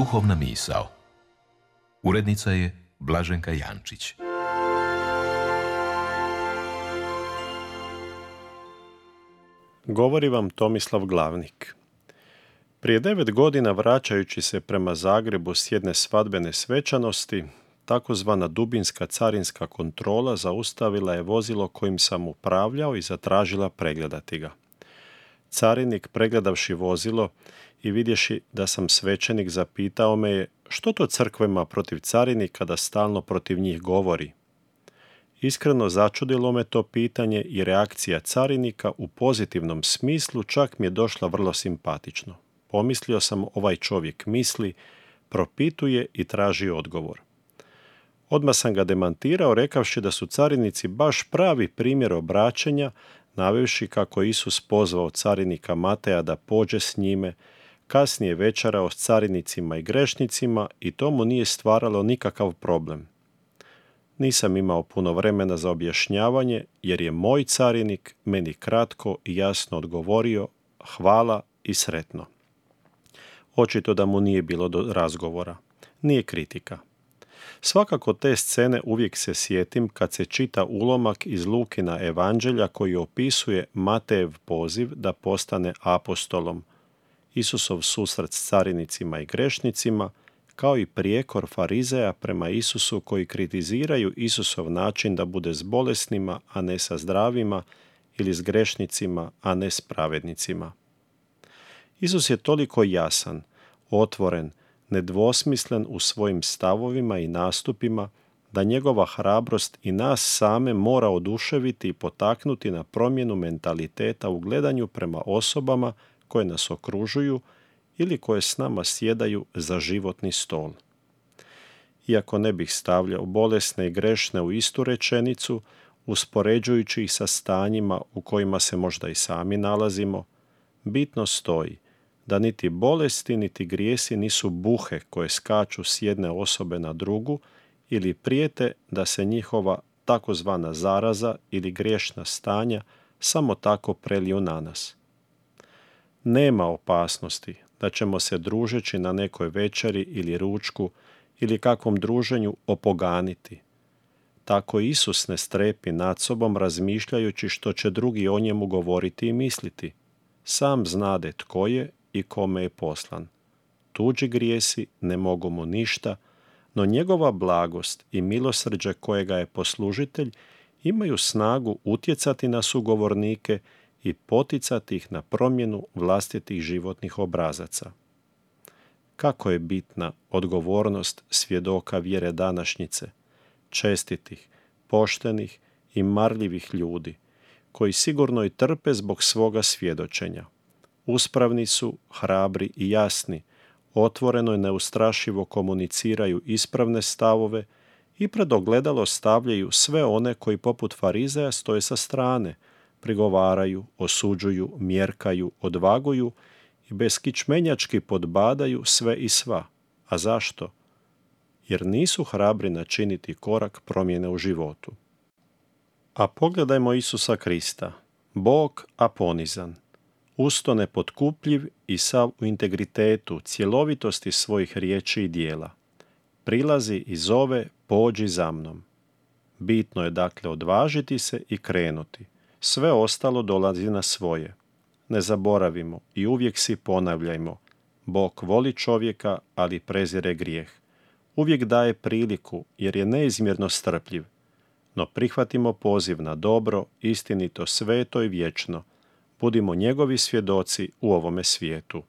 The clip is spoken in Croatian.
Duhovna misao. Urednica je Blaženka Jančić. Govori vam Tomislav Glavnik. Prije devet godina vraćajući se prema Zagrebu s jedne svadbene svečanosti, takozvana dubinska carinska kontrola zaustavila je vozilo kojim sam upravljao i zatražila pregledati ga. Carinik, pregledavši vozilo i vidješi da sam svećenik, zapitao me je što to crkvema protiv carinika da stalno protiv njih govori. Iskreno začudilo me to pitanje i reakcija carinika u pozitivnom smislu čak mi je došla vrlo simpatično. Pomislio sam ovaj čovjek misli, propituje i traži odgovor. Odmah sam ga demantirao rekavši da su carinici baš pravi primjer obraćanja, navevši kako Isus pozvao carinika Mateja da pođe s njime, kasnije večerao s carinicima i grešnicima i to mu nije stvaralo nikakav problem. Nisam imao puno vremena za objašnjavanje jer je moj carinik meni kratko i jasno odgovorio hvala i sretno. Očito da mu nije bilo do razgovora. Nije kritika. Svakako te scene uvijek se sjetim kad se čita ulomak iz Lukina evanđelja koji opisuje Matejev poziv da postane apostolom, Isusov susret s carinicima i grešnicima, kao i prijekor farizeja prema Isusu koji kritiziraju Isusov način da bude s bolesnima, a ne sa zdravima, ili s grešnicima, a ne s pravednicima. Isus je toliko jasan, otvoren, nedvosmislen u svojim stavovima i nastupima, da njegova hrabrost i nas same mora oduševiti i potaknuti na promjenu mentaliteta u gledanju prema osobama koje nas okružuju ili koje s nama sjedaju za životni stol. Iako ne bih stavljao bolesne i grešne u istu rečenicu, uspoređujući ih sa stanjima u kojima se možda i sami nalazimo, bitno stoji da niti bolesti niti grijesi nisu buhe koje skaču s jedne osobe na drugu ili prijete da se njihova takozvana zaraza ili griješna stanja samo tako preliju na nas. Nema opasnosti da ćemo se družeći na nekoj večeri ili ručku ili kakvom druženju opoganiti. Tako Isus ne strepi nad sobom razmišljajući što će drugi o njemu govoriti i misliti. Sam znade tko je i kome je poslan. Tuđi grijesi ne mogu mu ništa, no njegova blagost i milosrđe kojega je poslužitelj imaju snagu utjecati na sugovornike i poticati ih na promjenu vlastitih životnih obrazaca. Kako je bitna odgovornost svjedoka vjere današnjice, čestitih, poštenih i marljivih ljudi, koji sigurno i trpe zbog svoga svjedočenja. Uspravni su, hrabri i jasni, otvoreno i neustrašivo komuniciraju ispravne stavove i pred ogledalo stavljaju sve one koji poput farizeja stoje sa strane – prigovaraju, osuđuju, mjerkaju, odvaguju i beskičmenjački podbadaju sve i sva. A zašto? Jer nisu hrabri načiniti korak promjene u životu. A pogledajmo Isusa Krista, Bog, a ponizan, usto nepotkupljiv i sav u integritetu, cjelovitosti svojih riječi i dijela. Prilazi i zove, pođi za mnom. Bitno je dakle odvažiti se i krenuti – sve ostalo dolazi na svoje. Ne zaboravimo i uvijek si ponavljajmo. Bog voli čovjeka, ali prezire grijeh. Uvijek daje priliku jer je neizmjerno strpljiv. No prihvatimo poziv na dobro, istinito, sveto i vječno. Budimo njegovi svjedoci u ovome svijetu.